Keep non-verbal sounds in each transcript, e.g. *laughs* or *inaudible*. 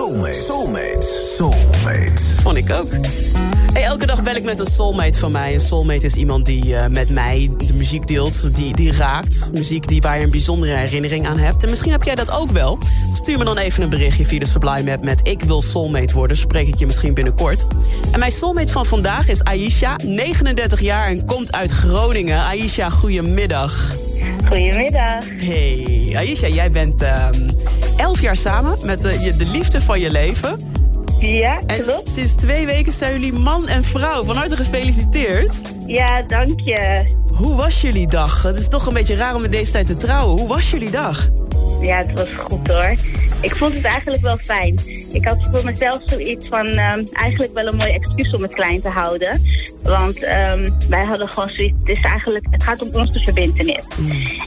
Soulmate. Soulmate. Soulmate. Vond ik ook. Hey, elke dag bel ik met een soulmate van mij. Een soulmate is iemand die uh, met mij de muziek deelt, die, die raakt. Muziek die, waar je een bijzondere herinnering aan hebt. En misschien heb jij dat ook wel. Stuur me dan even een berichtje via de Sublime app met... ik wil soulmate worden, spreek ik je misschien binnenkort. En mijn soulmate van vandaag is Aisha, 39 jaar en komt uit Groningen. Aisha, goedemiddag. Goedemiddag. Hey, Aisha, jij bent uh, 11 jaar samen met de, de liefde van je leven... Ja, En klopt. sinds twee weken zijn jullie man en vrouw. Van harte gefeliciteerd. Ja, dank je. Hoe was jullie dag? Het is toch een beetje raar om in deze tijd te trouwen. Hoe was jullie dag? Ja, het was goed hoor. Ik vond het eigenlijk wel fijn. Ik had voor mezelf zoiets van ehm, eigenlijk wel een mooi excuus om het klein te houden. Want ehm, wij hadden gewoon zoiets, het, is eigenlijk, het gaat om onze verbindenis.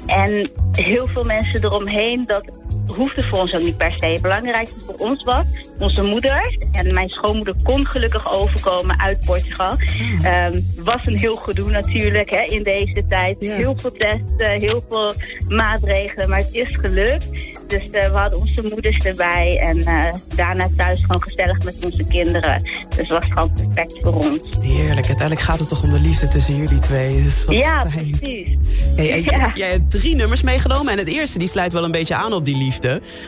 En heel veel mensen eromheen, dat hoefde voor ons ook niet per se. Het belangrijkste voor ons was onze moeder. En mijn schoonmoeder kon gelukkig overkomen uit Portugal. Ehm, was een heel gedoe natuurlijk hè, in deze tijd. Ja. Heel veel testen, heel veel maatregelen. Maar het is gelukt. Dus eh, we hadden onze moeders erbij. En eh, daarna thuis gewoon gezellig met onze kinderen. Dus het was gewoon perfect voor ons. Heerlijk. Uiteindelijk gaat het toch om de liefde tussen jullie twee. Dus Ja, fijn. precies. Hey, Ja. Jij hebt drie nummers meegenomen. En het eerste die sluit wel een beetje aan op die liefde.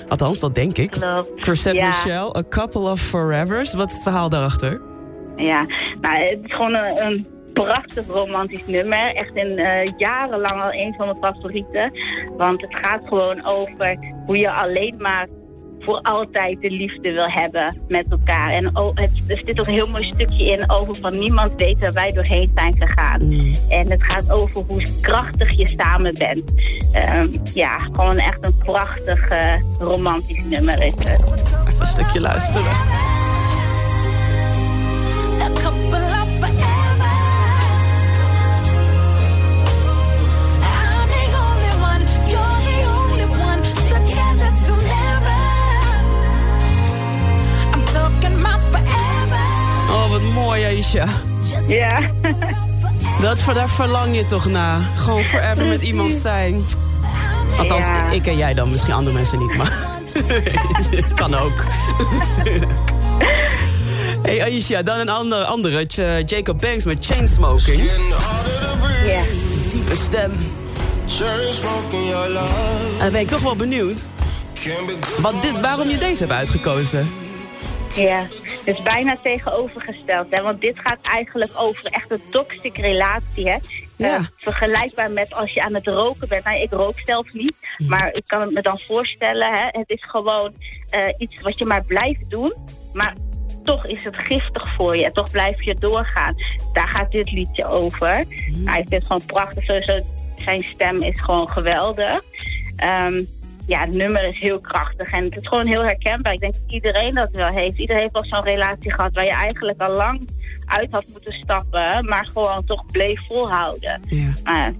Althans, dat denk ik. Chrisette Ja. Michelle, A Couple of Forevers. Wat is het verhaal daarachter? Ja, nou, het is gewoon een, een prachtig romantisch nummer. Echt in eh, jarenlang al een van mijn favorieten. Want het gaat gewoon over hoe je alleen maar voor altijd de liefde wil hebben met elkaar. En oh, het, er zit ook een heel mooi stukje in over van niemand weet waar wij doorheen zijn gegaan. En het gaat over hoe krachtig je samen bent. Ehm, ja, gewoon echt een prachtig eh, romantisch nummer is het. Even een stukje luisteren. Ja. Dat, voor- daar verlang je toch na. Gewoon forever met iemand zijn. Althans, Ja. ik en jij dan. Misschien andere mensen niet, maar... Het *laughs* kan ook. hey Aisha, dan een ander, andere. J- Jacob Banks met Chainsmoking. ja. Die diepe stem. En dan ben ik toch wel benieuwd. Wat dit, waarom je deze hebt uitgekozen. Ja, het is bijna tegenovergesteld. Hè? Want dit gaat eigenlijk over echt een toxic relatie. Hè? Ja. Eh, vergelijkbaar met als je aan het roken bent. Nou, ik rook zelf niet. Maar ik kan het me dan voorstellen. Hè? Het is gewoon eh, iets wat je maar blijft doen. Maar toch is het giftig voor je. Toch blijf je doorgaan. Daar gaat dit liedje over. Hij vindt het gewoon prachtig. Sowieso, zijn stem is gewoon geweldig. Ehm, ja, het nummer is heel krachtig en het is gewoon heel herkenbaar. Ik denk dat iedereen dat wel heeft. Iedereen heeft wel zo'n relatie gehad waar je eigenlijk al lang uit had moeten stappen, maar gewoon toch bleef volhouden. Ja, Maar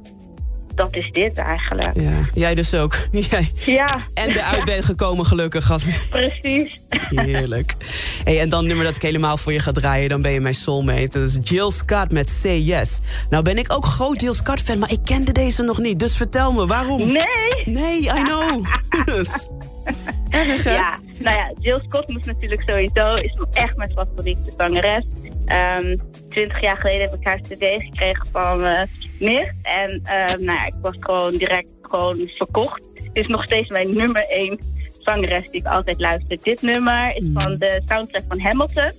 dat is dit eigenlijk. ja. Jij dus ook. *laughs* Jij. Ja, En eruit bent gekomen gelukkig. Als... *laughs* precies. Heerlijk. Hey, en dan nummer dat ik helemaal voor je ga draaien. Dan ben je mijn soulmate. Dat is Jill Scott met Say Yes. Nou ben ik ook groot Jill Scott fan, maar ik kende deze nog niet. Dus vertel me, waarom? Nee! Nee, I know. *laughs* Dus, Erg, hè? Ja, nou ja, Jill Scott moest natuurlijk sowieso, is echt mijn favoriete zangeres. Ehm, Twintig jaar geleden heb ik haar cd gekregen van eh nicht. En ehm, nou ja, ik was gewoon direct gewoon verkocht. Het is nog steeds mijn nummer één zangeres die ik altijd luister. Dit nummer is van de soundtrack van Hamilton.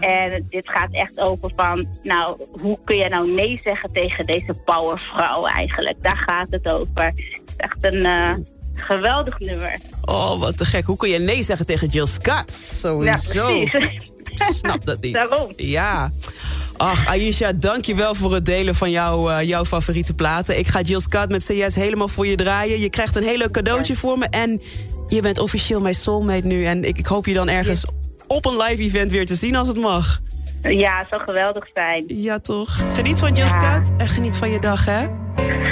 En dit gaat echt over van, nou, hoe kun je nou nee zeggen tegen deze powervrouw eigenlijk? Daar gaat het over. Het is echt een eh, geweldig nummer. Oh, wat te gek. Hoe kun je nee zeggen tegen Jill Scott? Ja, Sowieso. precies. Snap dat niet. *laughs* Daarom. Ja. Ach, Aisha, dankjewel voor het delen van jouw, eh, jouw favoriete platen. Ik ga Jill Scott met CS helemaal voor je draaien. Je krijgt een heel leuk cadeautje voor me. En Je bent officieel mijn soulmate nu. En ik, ik hoop je dan ergens op een live event weer te zien als het mag. Ja, het zou geweldig zijn. Ja, toch? Geniet van Jill Ja. Scott en geniet van je dag, hè?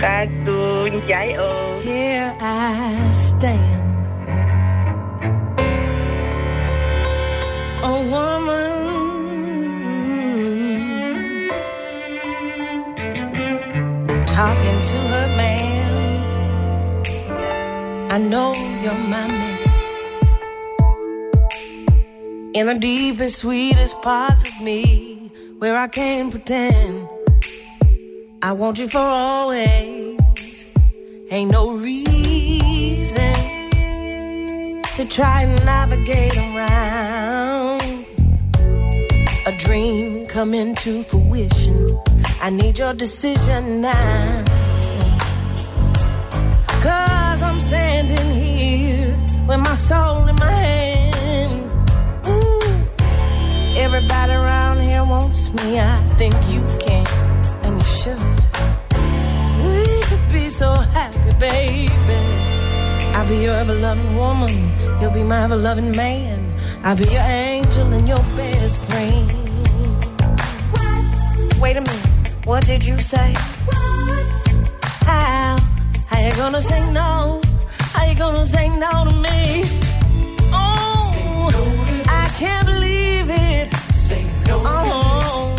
Ga ik doen. Jij ook. Here I stand. Talking to her man. I know you're my man. In the deepest, sweetest parts of me, where I can't pretend. I want you for always. Ain't no reason to try and navigate around a dream coming to fruition. I need your decision now. Cause I'm standing here with my soul in my hand. Ooh, everybody around here wants me. I think you can, and you should. We could be so happy, baby. I'll be your ever loving woman. You'll be my ever loving man. I'll be your angel and your best friend. What did you say? How? How you gonna say no? How you gonna say no to me? Oh, I can't believe it. Oh,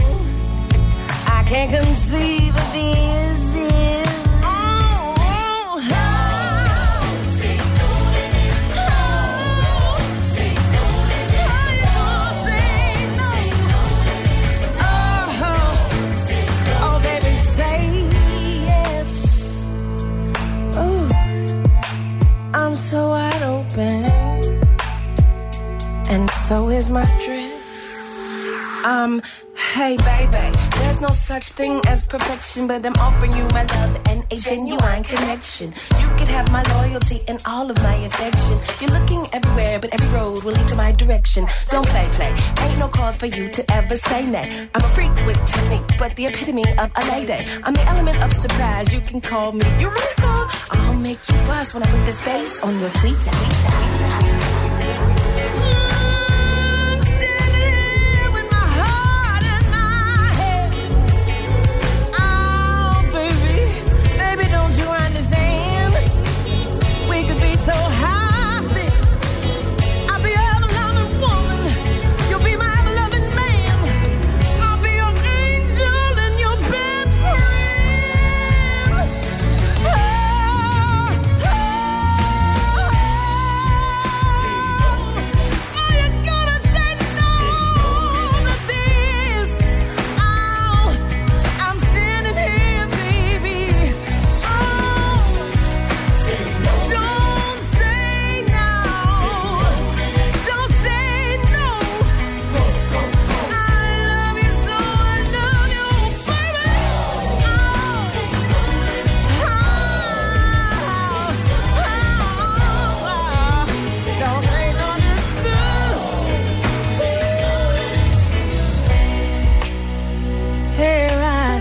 I can't conceive of this. So is my dress. Um, hey, baby, there's no such thing as perfection, but I'm offering you my love and a genuine connection. You can have my loyalty and all of my affection. You're looking everywhere, but every road will lead to my direction. Don't play, play. Ain't no cause for you to ever say nay. I'm a freak with technique, but the epitome of a lady. I'm the element of surprise. You can call me Eureka. I'll make you bust when I put this bass on your tweet.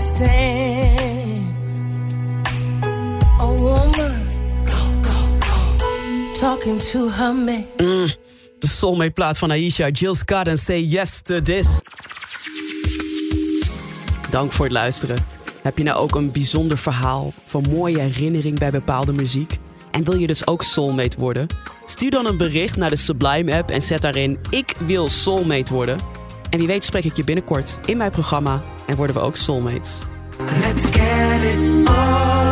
Here I stand, a woman talking to her man. De soulmate plaat van Aisha, Jill Scott en Say Yes to This. Dank voor het luisteren. Heb je nou ook een bijzonder verhaal van mooie herinnering bij bepaalde muziek? En wil je dus ook soulmate worden? Stuur dan een bericht naar de Sublime app en zet daarin ik wil soulmate worden. En wie weet spreek ik je binnenkort in mijn programma en worden we ook soulmates. Let's get it on.